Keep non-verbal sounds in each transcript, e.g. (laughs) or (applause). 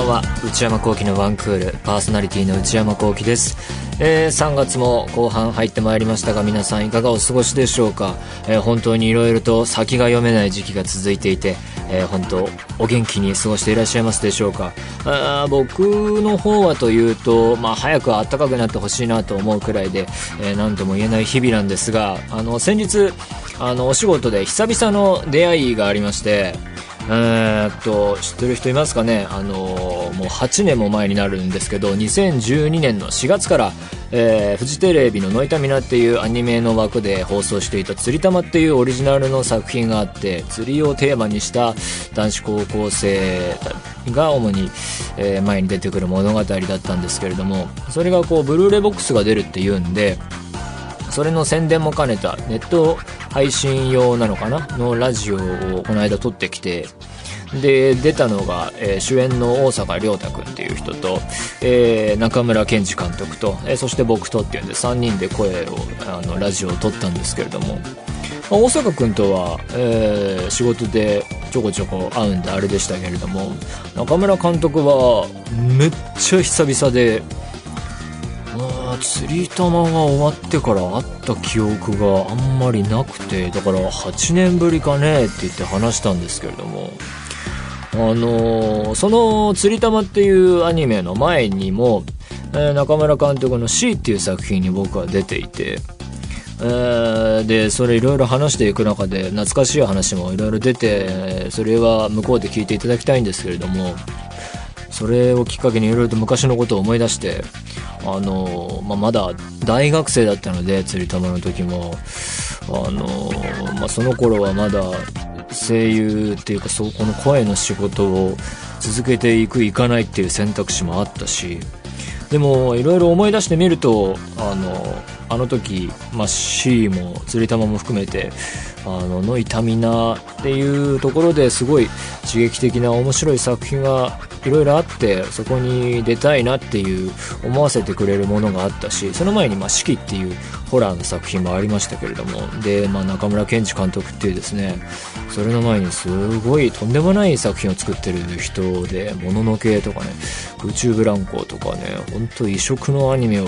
ばんは。内山聖輝のワンクールパーソナリティの内山聖輝です、えー、3月も後半入ってまいりましたが皆さんいかがお過ごしでしょうか、えー、本当にいろいろと先が読めない時期が続いていて、えー、本当お元気に過ごしていらっしゃいますでしょうか？あ僕の方はというと、まあ、早く暖かくなってほしいなと思うくらいで、えー、何とも言えない日々なんですがあの先日あのお仕事で久々の出会いがありましてえー、っと、知ってる人いますかね？あのー、もう8年も前になるんですけど、2012年の4月から、えー、フジテレビのノイタミナっていうアニメの枠で放送していた釣り玉っていうオリジナルの作品があって、釣りをテーマにした男子高校生が主に、え、前に出てくる物語だったんですけれども、それがこう、ブルーレイボックスが出るっていうんで、それの宣伝も兼ねたネット配信用なのかな？のラジオをこの間撮ってきて、で、出たのが、えー、主演の大坂良太君っていう人と、えー、中村健二監督と、えー、そして僕とっていうんで3人で声を、あの、ラジオを撮ったんですけれども、まあ、大坂君とは、えー、仕事でちょこちょこ会うんであれでしたけれども、中村監督はめっちゃ久々で、釣り玉が終わってから会った記憶があんまりなくてだから8年ぶりかねって言って話したんですけれども。あのー、その釣り玉っていうアニメの前にも、えー、中村監督の C っていう作品に僕は出ていて、えー、で、それいろいろ話していく中で懐かしい話もいろいろ出て、それは向こうで聞いていただきたいんですけれども、それをきっかけにいろいろと昔のことを思い出して、あの、まあ、まだ大学生だったので、釣り玉の時も、あの、まあ、その頃はまだ声優っていうか、そ、この声の仕事を続けていく、いかないっていう選択肢もあったし、でも、いろいろ思い出してみると、あの、あの時、まあ、C も釣り玉も含めて、あの、の痛みなっていうところですごい刺激的な面白い作品がいろいろあってそこに出たいなっていう思わせてくれるものがあったしその前にまあ四季っていうホラーの作品もありましたけれどもで、まあ、中村健二監督っていうですねそれの前にすごいとんでもない作品を作ってる人で「もののけ」とかね「宇宙ブランコ」とかねほんと異色のアニメを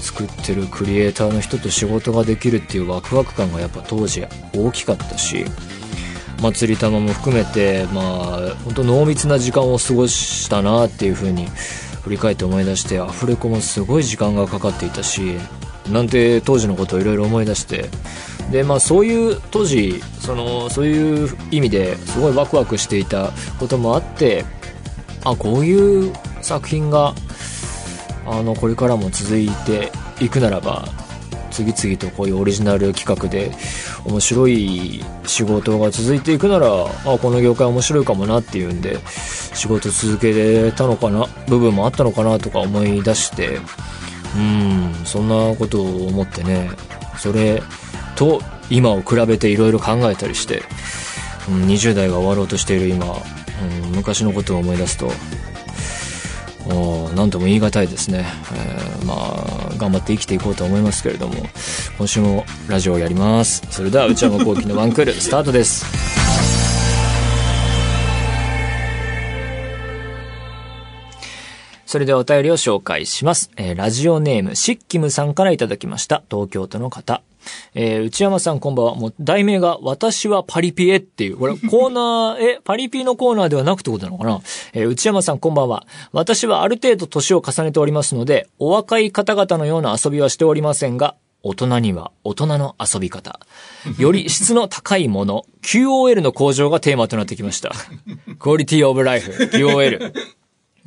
作ってるクリエイターの人と仕事ができるっていうワクワク感がやっぱ当時大きかったし祭り玉も含めて、まあ、本当濃密な時間を過ごしたなっていうふうに振り返って思い出して、アフレコもすごい時間がかかっていたし、なんて当時のことをいろいろ思い出して、で、まあそういう当時、その、そういう意味ですごいワクワクしていたこともあって、あ、こういう作品が、あの、これからも続いていくならば、次々とこういうオリジナル企画で面白い仕事が続いていくならあこの業界面白いかもなっていうんで仕事続けれたのかな部分もあったのかなとか思い出して。うんそんなことを思ってねそれと今を比べていろいろ考えたりして、うん、20代が終わろうとしている今、うん、昔のことを思い出すと何とも言い難いですね、えー、まあ頑張って生きていこうと思いますけれども今週もラジオをやりますそれでは内山聖輝のワンクール (laughs) スタートですそれではお便りを紹介します。えー、ラジオネーム、シッキムさんからいただきました。東京都の方。えー、内山さんこんばんは。もう、題名が、私はパリピエっていう、これ、コーナー、え、パリピのコーナーではなくってことなのかな？えー、内山さんこんばんは。私はある程度年を重ねておりますので、お若い方々のような遊びはしておりませんが、大人には大人の遊び方。より質の高いもの、QOL の向上がテーマとなってきました。クオリティオブライフ、QOL。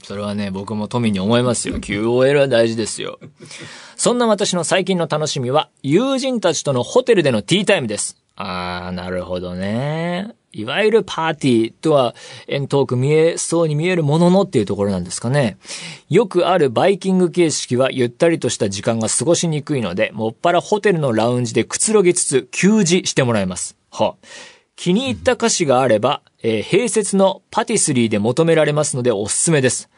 それはね、僕も富に思いますよ。QOL は大事ですよ。そんな私の最近の楽しみは、友人たちとのホテルでのティータイムです。あー、なるほどね。いわゆるパーティーとは、遠遠く見えそうに見えるもののっていうところなんですかね。よくあるバイキング形式はゆったりとした時間が過ごしにくいので、もっぱらホテルのラウンジでくつろぎつつ休辞してもらいます。は気に入った歌詞があれば、えー、併設のパティスリーで求められますのでおすすめです。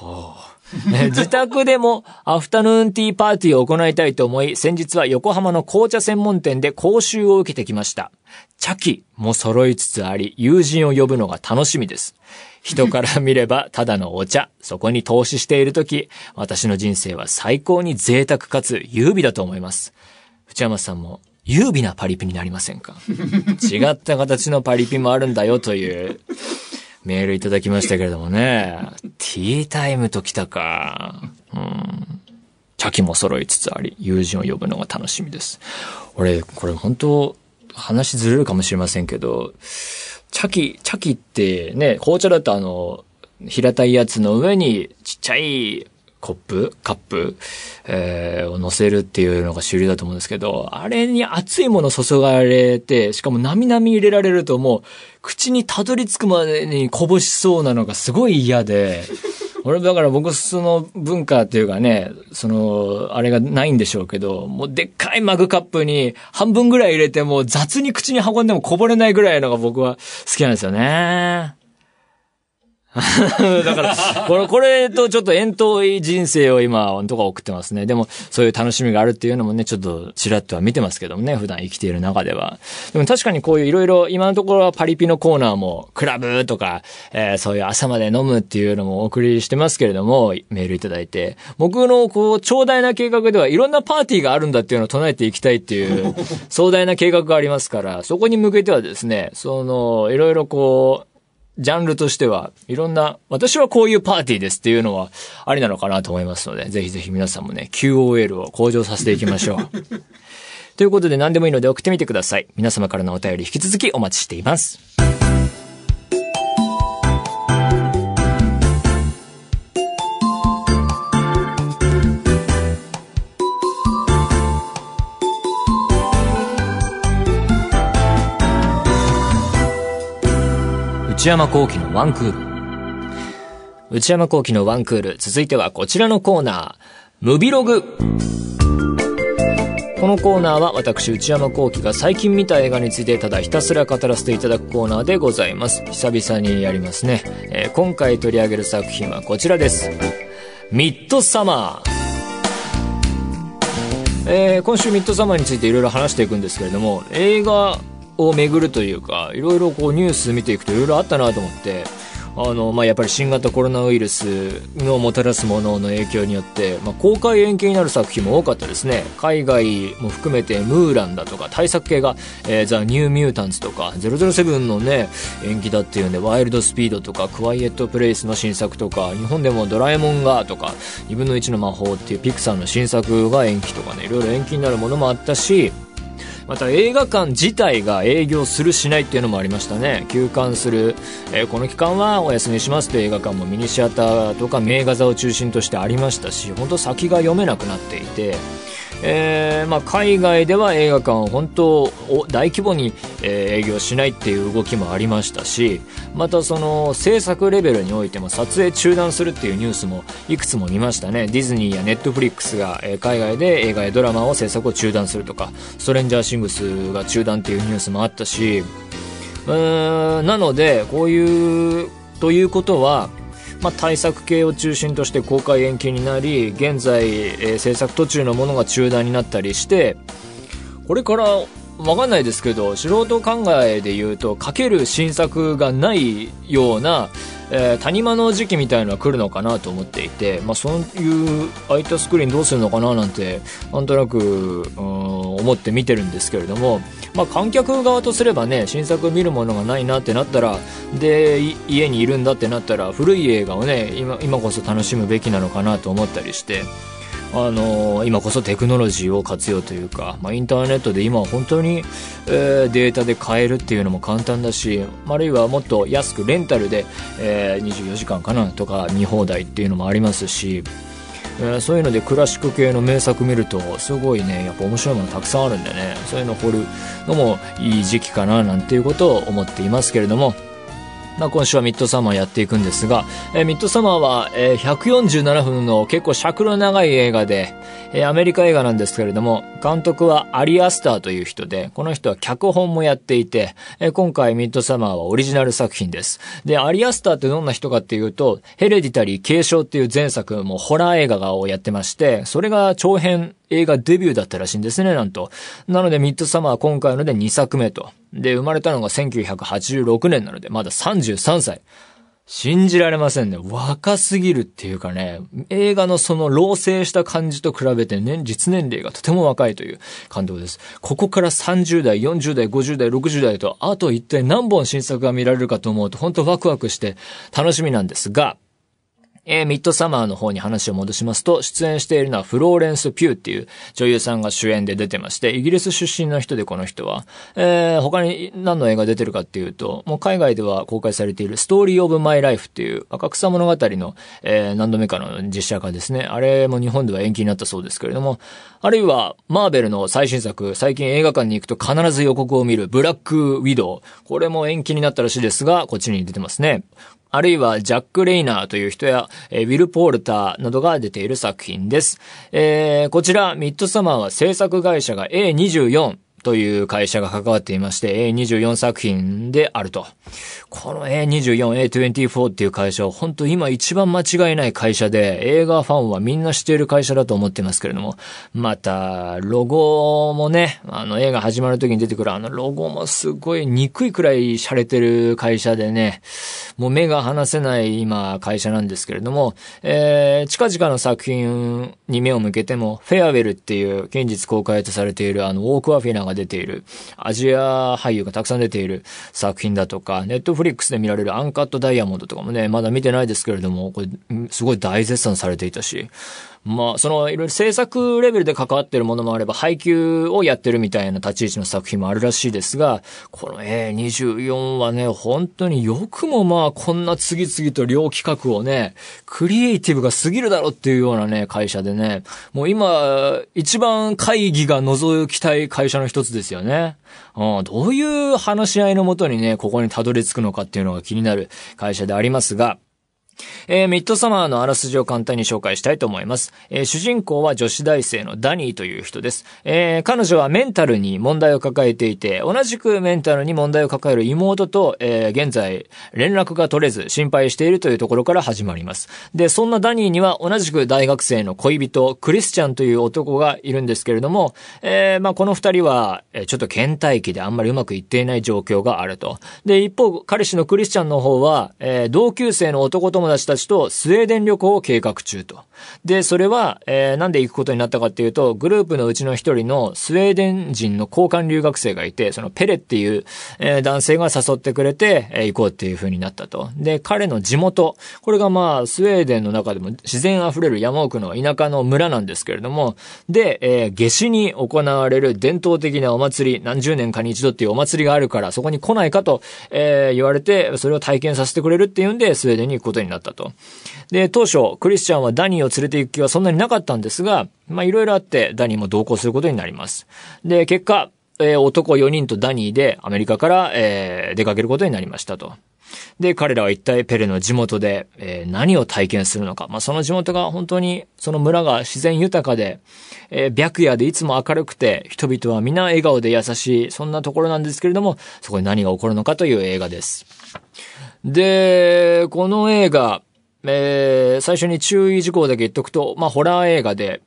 はあ自宅でもアフタヌーンティーパーティーを行いたいと思い、先日は横浜の紅茶専門店で講習を受けてきました。茶器も揃いつつあり、友人を呼ぶのが楽しみです。人から見ればただのお茶。そこに投資しているとき、私の人生は最高に贅沢かつ優美だと思います。内山さんも優美なパリピになりませんか？違った形のパリピもあるんだよというメールいただきましたけれどもね。ティータイムと来たか。うん。茶器も揃いつつあり、友人を呼ぶのが楽しみです。俺、これ本当話ずれるかもしれませんけど、茶器、茶器ってね、紅茶だとあの、平たいやつの上にちっちゃいコップカップ、えー、を乗せるっていうのが主流だと思うんですけど、あれに熱いもの注がれて、しかもなみなみ入れられるともう、口にたどり着くまでにこぼしそうなのがすごい嫌で、俺だから僕その文化っていうかね、その、あれがないんでしょうけど、もうでっかいマグカップに半分ぐらい入れても雑に口に運んでもこぼれないぐらいのが僕は好きなんですよね。(laughs) だから、これ、これとちょっと遠遠い人生を今、とか送ってますね。でも、そういう楽しみがあるっていうのもね、ちょっと、ちらっとは見てますけどもね、普段生きている中では。でも確かにこういういろいろ、今のところはパリピのコーナーも、クラブとか、えー、そういう朝まで飲むっていうのもお送りしてますけれども、メールいただいて、僕のこう、長大な計画ではいろんなパーティーがあるんだっていうのを唱えていきたいっていう、壮大な計画がありますから、そこに向けてはですね、その、いろいろこう、ジャンルとしては、いろんな、私はこういうパーティーですっていうのはありなのかなと思いますので、ぜひぜひ皆さんもね、QOL を向上させていきましょう。(laughs) ということで何でもいいので送ってみてください。皆様からのお便り引き続きお待ちしています。内山幸喜のワンクール。内山幸喜のワンクール。続いてはこちらのコーナー。ムビログ。このコーナーは私内山幸喜が最近見た映画についてただひたすら語らせていただくコーナーでございます。久々にやりますね。えー、今回取り上げる作品はこちらです。ミッドサマー。えー、今週ミッドサマーについていろいろ話していくんですけれども、映画を巡るというか、いろいろこうニュース見ていくといろいろあったなと思って、あの、まあ、やっぱり新型コロナウイルスのもたらすものの影響によって、まあ、公開延期になる作品も多かったですね。海外も含めて、ムーランだとか、対策系が、えー、ザ・ニュー・ミュータンツとか、007のね、延期だっていうんで、ワイルド・スピードとか、クワイエット・プレイスの新作とか、日本でもドラえもんがとか、2分の1の魔法っていうピクサーの新作が延期とかね、いろいろ延期になるものもあったし、また映画館自体が営業するしないっていうのもありましたね。休館する、えー、この期間はお休みしますという映画館もミニシアターとか名画座を中心としてありましたし本当先が読めなくなっていてえまあ、海外では映画館を本当大規模に、営業しないっていう動きもありましたしまたその制作レベルにおいても撮影中断するっていうニュースもいくつも見ましたね。ディズニーやネットフリックスが、海外で映画やドラマを制作を中断するとかストレンジャーシングスが中断っていうニュースもあったしうーんなのでこういうということはまあ、対策系を中心として公開延期になり現在、えー、制作途中のものが中断になったりしてこれからわかんないですけど素人考えで言うとかける新作がないようなえー、谷間の時期みたいのは来るのかなと思っていて、まあ、そういう空いたスクリーンどうするのかななんてなんとなく、思って見てるんですけれども、まあ、観客側とすればね新作見るものがないなってなったらで家にいるんだってなったら古い映画をね今今こそ楽しむべきなのかなと思ったりして。あの、今こそテクノロジーを活用というか、まあ、インターネットで今は本当に、えー、データで買えるっていうのも簡単だし、あるいはもっと安くレンタルで、えー、24時間かなとか見放題っていうのもありますし、え、そういうのでクラシック系の名作見るとすごいねやっぱ面白いものたくさんあるんでね。そういうの掘るのもいい時期かななんていうことを思っていますけれども。まあ、今週はミッドサマーやっていくんですが、えー、ミッドサマーは、えー、147分の結構尺の長い映画で、えー、アメリカ映画なんですけれども、監督はアリアスターという人で、この人は脚本もやっていて、えー、今回ミッドサマーはオリジナル作品です。で、アリアスターってどんな人かっていうと、ヘレディタリー継承っていう前作もホラー映画をやってまして、それが長編映画デビューだったらしいんですね、なんと。なので、ミッドサマーは今回ので2作目と。で、生まれたのが1986年なので、まだ33歳。信じられませんね。若すぎるっていうかね、映画のその老成した感じと比べてね、実年齢がとても若いという感動です。ここから30代、40代、50代、60代と、あと一体何本新作が見られるかと思うと、本当ワクワクして楽しみなんですが、えー、ミッドサマーの方に話を戻しますと、出演しているのはフローレンス・ピューっていう女優さんが主演で出てまして、イギリス出身の人でこの人は、えー、他に何の映画出てるかっていうと、もう海外では公開されているストーリー・オブ・マイ・ライフっていう赤草物語の、えー、何度目かの実写化ですね。あれも日本では延期になったそうですけれども、あるいは、マーベルの最新作、最近映画館に行くと必ず予告を見るブラック・ウィドウ。これも延期になったらしいですが、こっちに出てますね。あるいはジャック・レイナーという人や、えー、ウィル・ポールターなどが出ている作品です。えー、こちら、ミッドサマーは制作会社が A24、という会社が関わっていまして、A24 作品であると。この A24、A24 っていう会社は本当今一番間違いない会社で、映画ファンはみんな知っている会社だと思ってますけれども、また、ロゴもね、あの映画始まる時に出てくるあのロゴもすごい憎いくらい洒落てる会社でね、もう目が離せない今会社なんですけれども、えー、近々の作品に目を向けても、フェアウェルっていう現実公開とされているあのウォークアフィナが出ている、アジア俳優がたくさん出ている作品だとか、ネットフリックスで見られるアンカットダイヤモンドとかもね、まだ見てないですけれども、これ、すごい大絶賛されていたし、まあ、その、いろいろ制作レベルで関わってるものもあれば、配給をやってるみたいな立ち位置の作品もあるらしいですが、この A24 はね、本当によくもまあ、こんな次々と両企画をね、クリエイティブが過ぎるだろっていうようなね、会社でね、もう今、一番会議が覗きたい会社の一つですよね。うん、どういう話し合いのもとにね、ここにたどり着くのかっていうのが気になる会社でありますが、えー、ミッドサマーのあらすじを簡単に紹介したいと思います。えー、主人公は女子大生のダニーという人です。えー、彼女はメンタルに問題を抱えていて、同じくメンタルに問題を抱える妹と、え現在、連絡が取れず心配しているというところから始まります。で、そんなダニーには同じく大学生の恋人、クリスチャンという男がいるんですけれども、えまあ、この二人は、えちょっと倦怠期であんまりうまくいっていない状況があると。で、一方、彼氏のクリスチャンの方は、え同級生の男友達たちとスウェーデン旅行を計画中と。で、それは、えー、なんで行くことになったかっていうと、グループのうちの一人のスウェーデン人の交換留学生がいて、そのペレっていう、えー、男性が誘ってくれて、えー、行こうっていう風になったと。で、彼の地元、これがまあ、スウェーデンの中でも自然溢れる山奥の田舎の村なんですけれども、で、えー、夏至に行われる伝統的なお祭り、何十年かに一度っていうお祭りがあるから、そこに来ないかと、えー、言われて、それを体験させてくれるっていうんで、スウェーデンに行くことになったったと。で、当初、クリスチャンはダニーを連れて行く気はそんなになかったんですが、まあいろいろあってダニーも同行することになります。で、結果、えー、男4人とダニーでアメリカから、えー、出かけることになりましたと。で、彼らは一体ペレの地元で、えー、何を体験するのか。まあ、その地元が本当に、その村が自然豊かで、えー、白夜でいつも明るくて、人々は皆笑顔で優しい、そんなところなんですけれども、そこに何が起こるのかという映画です。で、この映画、えー、最初に注意事項だけ言っとくと、まあ、ホラー映画で、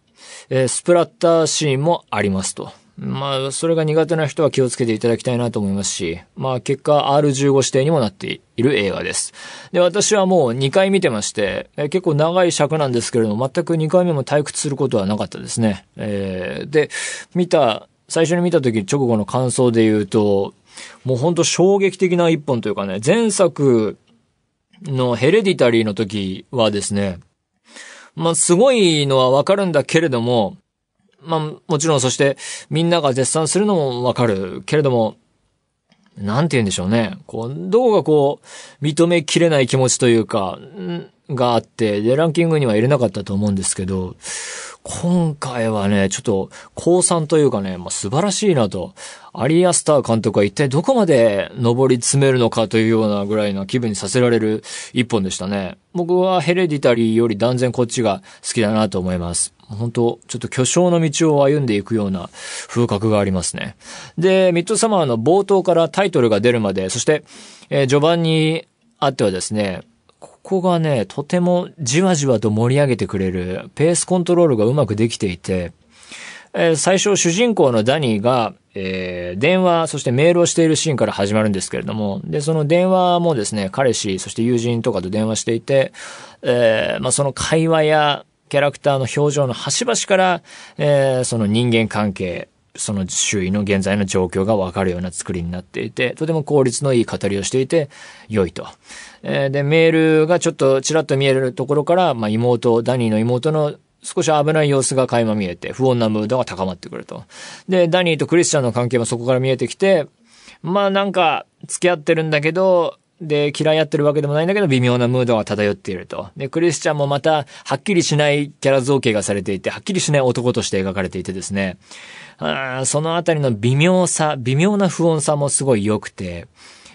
えー、スプラッターシーンもありますと。まあ、それが苦手な人は気をつけていただきたいなと思いますし、まあ、結果 R15 指定にもなっている映画です。で、私はもう2回見てまして、えー、結構長い尺なんですけれども、全く2回目も退屈することはなかったですね。えー、で、見た、最初に見た時直後の感想で言うと、もうほんと衝撃的な一本というかね、前作のヘレディタリーの時はですね、まあ、すごいのはわかるんだけれども、まあ、もちろんそしてみんなが絶賛するのもわかるけれども、なんて言うんでしょうね。こう、どこがこう、認めきれない気持ちというか、があって、で、ランキングには入れなかったと思うんですけど、今回はね、ちょっと、高三というかね、まあ、素晴らしいなと。アリアスター監督は一体どこまで登り詰めるのかというようなぐらいの気分にさせられる一本でしたね。僕はヘレディタリーより断然こっちが好きだなと思います。本当ちょっと巨匠の道を歩んでいくような風格がありますね。で、ミッドサマーの冒頭からタイトルが出るまで、そして、えー、序盤にあってはですね、ここがね、とてもじわじわと盛り上げてくれる、ペースコントロールがうまくできていて、えー、最初主人公のダニーが、えー、電話、そしてメールをしているシーンから始まるんですけれども、で、その電話もですね、彼氏、そして友人とかと電話していて、えー、まあ、その会話やキャラクターの表情の端々から、えー、その人間関係、その周囲の現在の状況がわかるような作りになっていて、とても効率のいい語りをしていて、良いと。えー、で、メールがちょっとちらっと見えるところから、まあ、妹、ダニーの妹の少し危ない様子が垣間見えて、不穏なムードが高まってくると。で、ダニーとクリスチャンの関係もそこから見えてきて、まあなんか、付き合ってるんだけど、で、嫌いやってるわけでもないんだけど、微妙なムードが漂っていると。で、クリスチャンもまた、はっきりしないキャラ造形がされていて、はっきりしない男として描かれていてですね、あそのあたりの微妙さ、微妙な不穏さもすごい良くて、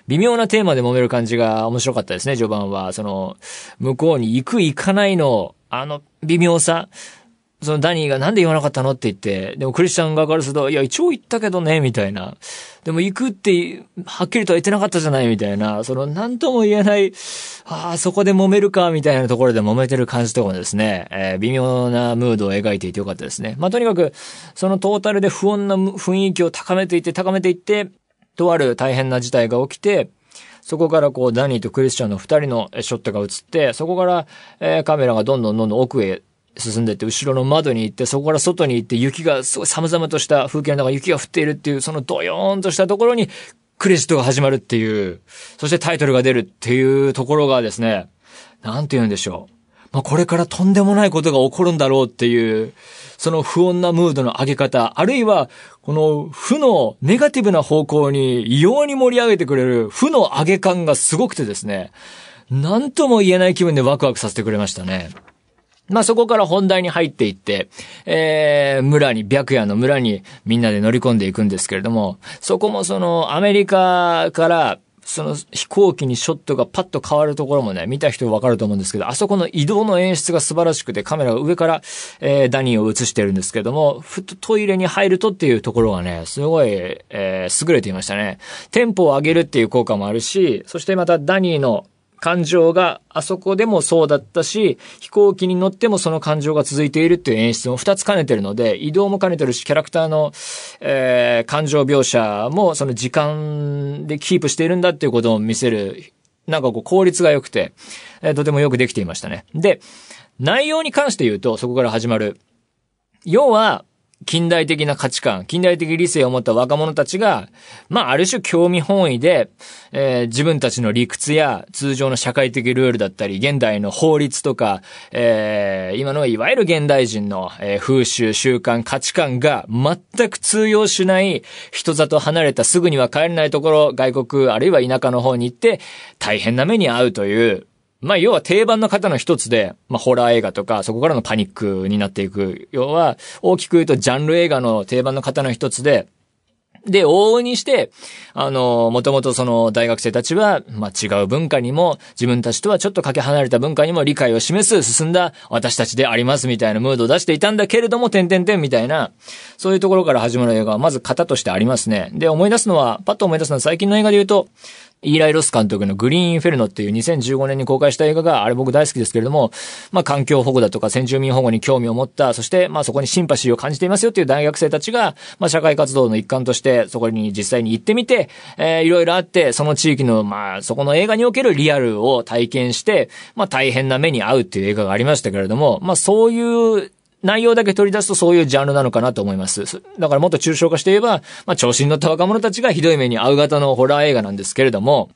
微妙なテーマで揉める感じが面白かったですね、序盤は。その、向こうに行く行かないの、あの微妙さ。そのダニーがなんで言わなかったのって言って、でもクリスチャン側からすると、いや、一応言ったけどね、みたいな。でも行くって、はっきりとは言ってなかったじゃない、みたいな。その、なんとも言えない、ああ、そこで揉めるか、みたいなところで揉めてる感じとかもですね、えー、微妙なムードを描いていてよかったですね。まあ、とにかく、そのトータルで不穏な雰囲気を高めていって、高めていって、とある大変な事態が起きて、そこからこう、ダニーとクリスチャンの二人のショットが映って、そこから、えー、カメラがどんどんどんどん奥へ進んでって、後ろの窓に行って、そこから外に行って、雪が、すごい寒々とした風景の中雪が降っているっていう、そのドヨーンとしたところに、クレジットが始まるっていう、そしてタイトルが出るっていうところがですね、なんて言うんでしょう。まあ、これからとんでもないことが起こるんだろうっていう、その不穏なムードの上げ方、あるいは、この負のネガティブな方向に異様に盛り上げてくれる負の上げ感がすごくてですね、なんとも言えない気分でワクワクさせてくれましたね。まあそこから本題に入っていって、えー、村に、白夜の村にみんなで乗り込んでいくんですけれども、そこもそのアメリカからその飛行機にショットがパッと変わるところもね、見た人わかると思うんですけど、あそこの移動の演出が素晴らしくて、カメラが上から、えー、ダニーを映してるんですけども、ふっとトイレに入るとっていうところがね、すごい、えー、優れていましたね。テンポを上げるっていう効果もあるし、そしてまたダニーの感情があそこでもそうだったし、飛行機に乗ってもその感情が続いているっていう演出も二つ兼ねてるので、移動も兼ねてるし、キャラクターの、えー、感情描写もその時間でキープしているんだっていうことを見せる、なんかこう効率が良くて、えー、とてもよくできていましたね。で、内容に関して言うと、そこから始まる。要は、近代的な価値観、近代的理性を持った若者たちが、まあ、ある種興味本位で、えー、自分たちの理屈や通常の社会的ルールだったり、現代の法律とか、えー、今のいわゆる現代人の、えー、風習、習慣、価値観が全く通用しない人里離れたすぐには帰れないところ、外国、あるいは田舎の方に行って、大変な目に遭うという、まあ、要は定番の方の一つで、まあ、ホラー映画とか、そこからのパニックになっていく。要は、大きく言うと、ジャンル映画の定番の方の一つで、で、往々にして、あの、もともとその大学生たちは、まあ、違う文化にも、自分たちとはちょっとかけ離れた文化にも理解を示す、進んだ私たちでありますみたいなムードを出していたんだけれども、点々点みたいな、そういうところから始まる映画は、まず型としてありますね。で、思い出すのは、パッと思い出すのは最近の映画で言うと、イーライ・ロス監督のグリーン・インフェルノっていう2015年に公開した映画が、あれ僕大好きですけれども、まあ環境保護だとか先住民保護に興味を持った、そしてまあそこにシンパシーを感じていますよっていう大学生たちが、まあ社会活動の一環としてそこに実際に行ってみて、えー、いろいろあって、その地域のまあそこの映画におけるリアルを体験して、まあ大変な目に遭うっていう映画がありましたけれども、まあそういう内容だけ取り出すとそういうジャンルなのかなと思います。だからもっと抽象化して言えば、まあ調子に乗った若者たちがひどい目に遭う型のホラー映画なんですけれども、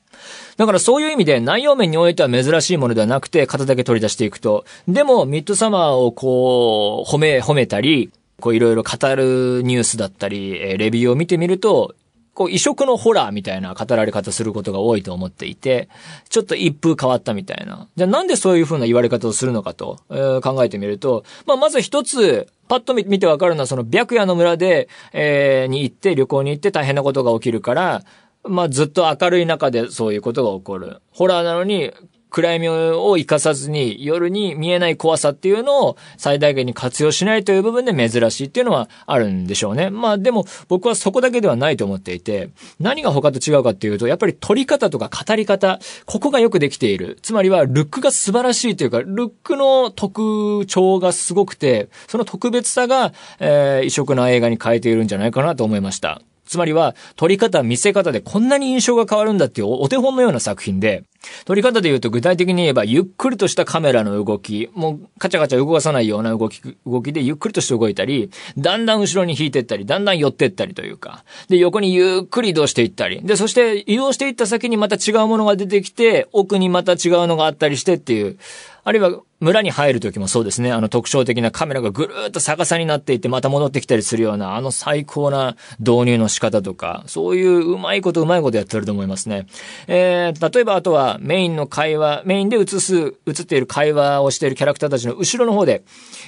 だからそういう意味で内容面においては珍しいものではなくて、型だけ取り出していくと。でも、ミッドサマーをこう、褒め、褒めたり、こういろいろ語るニュースだったり、レビューを見てみると、こう異色のホラーみたいな語られ方することが多いと思っていて、ちょっと一風変わったみたいな。じゃあなんでそういう風な言われ方をするのかと、えー、考えてみると、まあまず一つ、パッと見てわかるのはその白夜の村で、えー、に行って旅行に行って大変なことが起きるから、まあずっと明るい中でそういうことが起こる。ホラーなのに暗闇を生かさずに夜に見えない怖さっていうのを最大限に活用しないという部分で珍しいっていうのはあるんでしょうね。まあでも僕はそこだけではないと思っていて、何が他と違うかっていうと、やっぱり撮り方とか語り方、ここがよくできている。つまりはルックが素晴らしいというか、ルックの特徴がすごくて、その特別さが、えー、異色な映画に変えているんじゃないかなと思いました。つまりは、撮り方、見せ方でこんなに印象が変わるんだっていうお手本のような作品で、撮り方で言うと具体的に言えば、ゆっくりとしたカメラの動き、もうカチャカチャ動かさないような動き、動きでゆっくりとして動いたり、だんだん後ろに引いていったり、だんだん寄っていったりというか、で、横にゆっくり移動していったり、で、そして移動していった先にまた違うものが出てきて、奥にまた違うのがあったりしてっていう、あるいは村に入る時もそうですね。あの特徴的なカメラがぐるーっと逆さになっていってまた戻ってきたりするようなあの最高な導入の仕方とか、そういううまいことうまいことやってると思いますね。えー、例えばあとはメインの会話、メインで映す、映っている会話をしているキャラクターたちの後ろの方で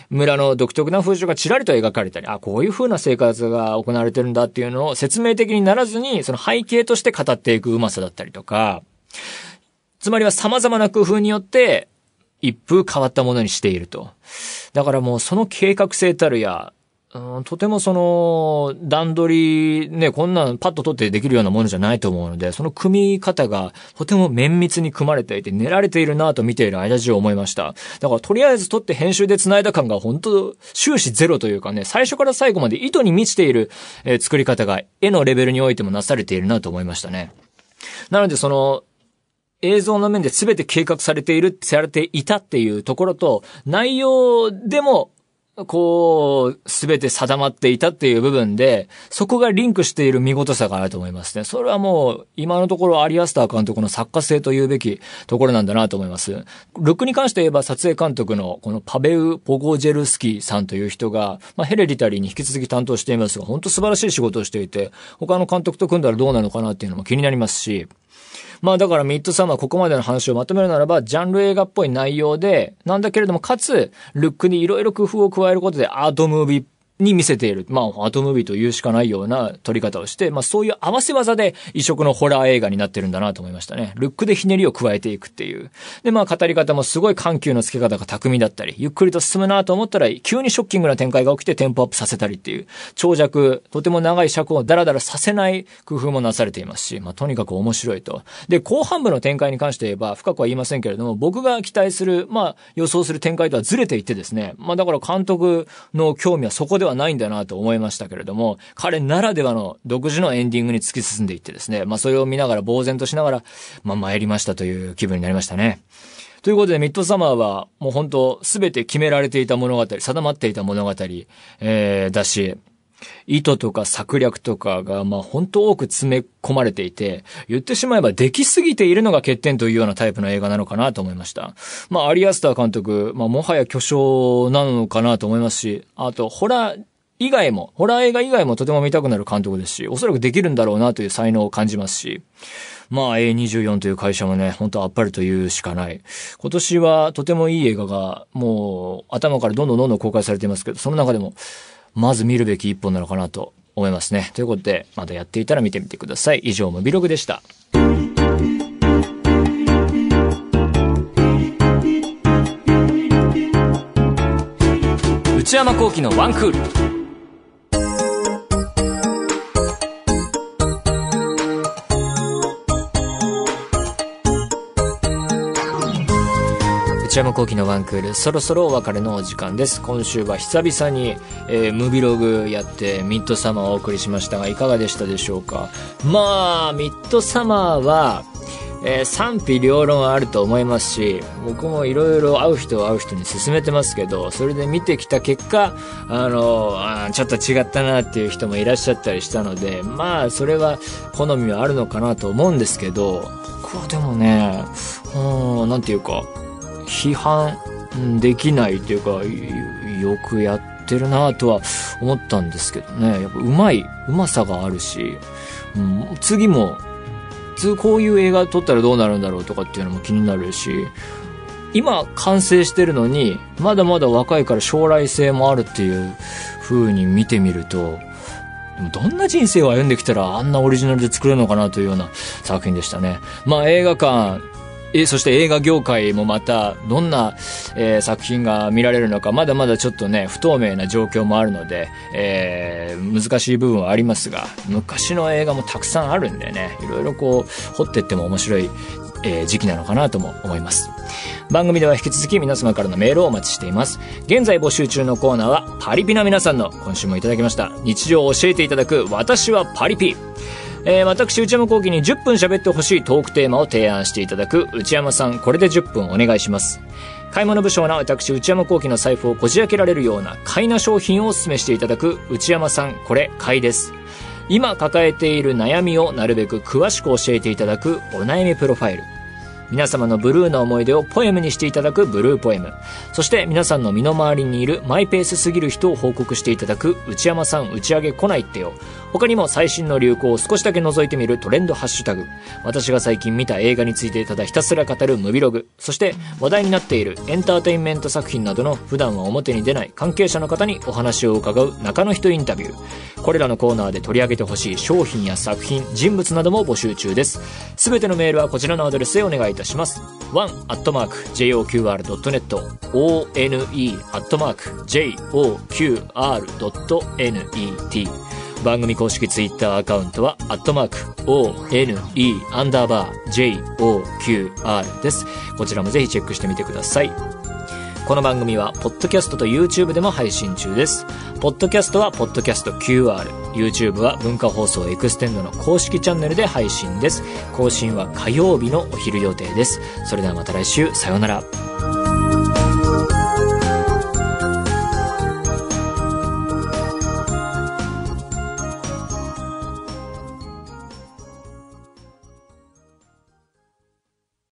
村の独特な風習がちらりと描かれたり、あ、こういう風な生活が行われてるんだっていうのを説明的にならずに、その背景として語っていくうまさだったりとか、つまりは様々な工夫によって、一風変わったものにしていると。だからもうその計画性たるや、うん、とてもその、段取り、ね、こんなんパッと取ってできるようなものじゃないと思うので、その組み方がとても綿密に組まれていて、練られているなと見ている間中思いました。だからとりあえず取って編集で繋いだ感が本当終始ゼロというかね、最初から最後まで意図に満ちている、えー、作り方が絵のレベルにおいてもなされているなと思いましたね。なのでその、映像の面で全て計画されている、されていたっていうところと、内容でも、こう、すべて定まっていたっていう部分で、そこがリンクしている見事さがあると思いますね。それはもう、今のところアリアスター監督の作家性と言うべきところなんだなと思います。ルックに関して言えば撮影監督のこのパベウ・ポゴジェルスキーさんという人が、まあ、ヘレリタリーに引き続き担当していますが、本当素晴らしい仕事をしていて、他の監督と組んだらどうなのかなっていうのも気になりますし、まあだからミッドサマーここまでの話をまとめるならば、ジャンル映画っぽい内容で、なんだけれども、かつ、ルックにいろいろ工夫を加えることでアートムービーっに見せている。まあ、アートムービーと言うしかないような撮り方をして、まあそういう合わせ技で異色のホラー映画になってるんだなと思いましたね。ルックでひねりを加えていくっていう。で、まあ語り方もすごい緩急の付け方が巧みだったり、ゆっくりと進むなと思ったら、急にショッキングな展開が起きてテンポアップさせたりっていう、長尺、とても長い尺をダラダラさせない工夫もなされていますし、まあとにかく面白いと。で、後半部の展開に関して言えば、深くは言いませんけれども、僕が期待する、まあ予想する展開とはずれていってですね、まあだから監督の興味はそこでではないんだなと思いましたけれども、彼ならではの独自のエンディングに突き進んでいってですね、まあそれを見ながら呆然としながら、まあ参りましたという気分になりましたね。ということで、ミッドサマーは、もう本当すべて決められていた物語、定まっていた物語、えー、だし、意図とか策略とかが、まあ本当多く詰め込まれていて、言ってしまえばできすぎているのが欠点というようなタイプの映画なのかなと思いました。まあアリアスター監督、まあもはや巨匠なのかなと思いますし、あと、ホラー、以外も、ホラー映画以外もとても見たくなる監督ですし、おそらくできるんだろうなという才能を感じますし、まあ A24 という会社もね、本当あっぱれというしかない。今年はとてもいい映画がもう頭からどんどんどんどん公開されていますけど、その中でもまず見るべき一本なのかなと思いますね。ということで、まだやっていたら見てみてください。以上、ムビログでした。内山幸喜のワンクール。内山幸喜のワンクール、そろそろお別れのお時間です。今週は久々に、えー、ムビログやってミッドサマーをお送りしましたが、いかがでしたでしょうか？まあ、ミッドサマーは、えー、賛否両論あると思いますし、僕もいろいろ会う人は会う人に勧めてますけど、それで見てきた結果、あのあ、ちょっと違ったなっていう人もいらっしゃったりしたので、まあ、それは好みはあるのかなと思うんですけど、僕はでもね、うん、なんていうか、批判できないというか、よくやってるなとは思ったんですけどね。やっぱうまい、うまさがあるし、うん、次も、次こういう映画撮ったらどうなるんだろうとかっていうのも気になるし、今完成してるのに、まだまだ若いから将来性もあるっていう風に見てみると、どんな人生を歩んできたらあんなオリジナルで作れるのかなというような作品でしたね。まあ映画館えそして映画業界もまたどんな、えー、作品が見られるのかまだまだちょっとね不透明な状況もあるので、えー、難しい部分はありますが昔の映画もたくさんあるんでねいろいろこう掘ってっても面白いえー、時期なのかなとも思います。番組では引き続き皆様からのメールをお待ちしています。現在募集中のコーナーは、パリピな皆さんの今週もいただきました。日常を教えていただく、私はパリピ。えー、私、内山幸輝に10分喋ってほしいトークテーマを提案していただく、内山さん、これで10分お願いします。買い物不詳な私、内山幸輝の財布をこじ開けられるような買いな商品をお勧めしていただく、内山さん、これ、買いです。今抱えている悩みをなるべく詳しく教えていただくお悩みプロファイル。皆様のブルーの思い出をポエムにしていただくブルーポエム。そして皆さんの身の回りにいるマイペースすぎる人を報告していただく内山さん打ち上げ来ないってよ。他にも最新の流行を少しだけ覗いてみるトレンドハッシュタグ。私が最近見た映画についてただひたすら語るムビログ。そして話題になっているエンターテインメント作品などの普段は表に出ない関係者の方にお話を伺う中の人インタビュー。これらのコーナーで取り上げてほしい商品や作品、人物なども募集中です。すべてのメールはこちらのアドレスへお願いいたしますたします。one.joqr.net one.joqr.net 番組公式ツイッターアカウントは、アットマーク、one, アンダーバー、joqr です。こちらもぜひチェックしてみてください。この番組は、ポッドキャストと YouTube でも配信中です。ポッドキャストは、ポッドキャスト QR。YouTube は、文化放送エクステンドの公式チャンネルで配信です。更新は火曜日のお昼予定です。それではまた来週、さようなら。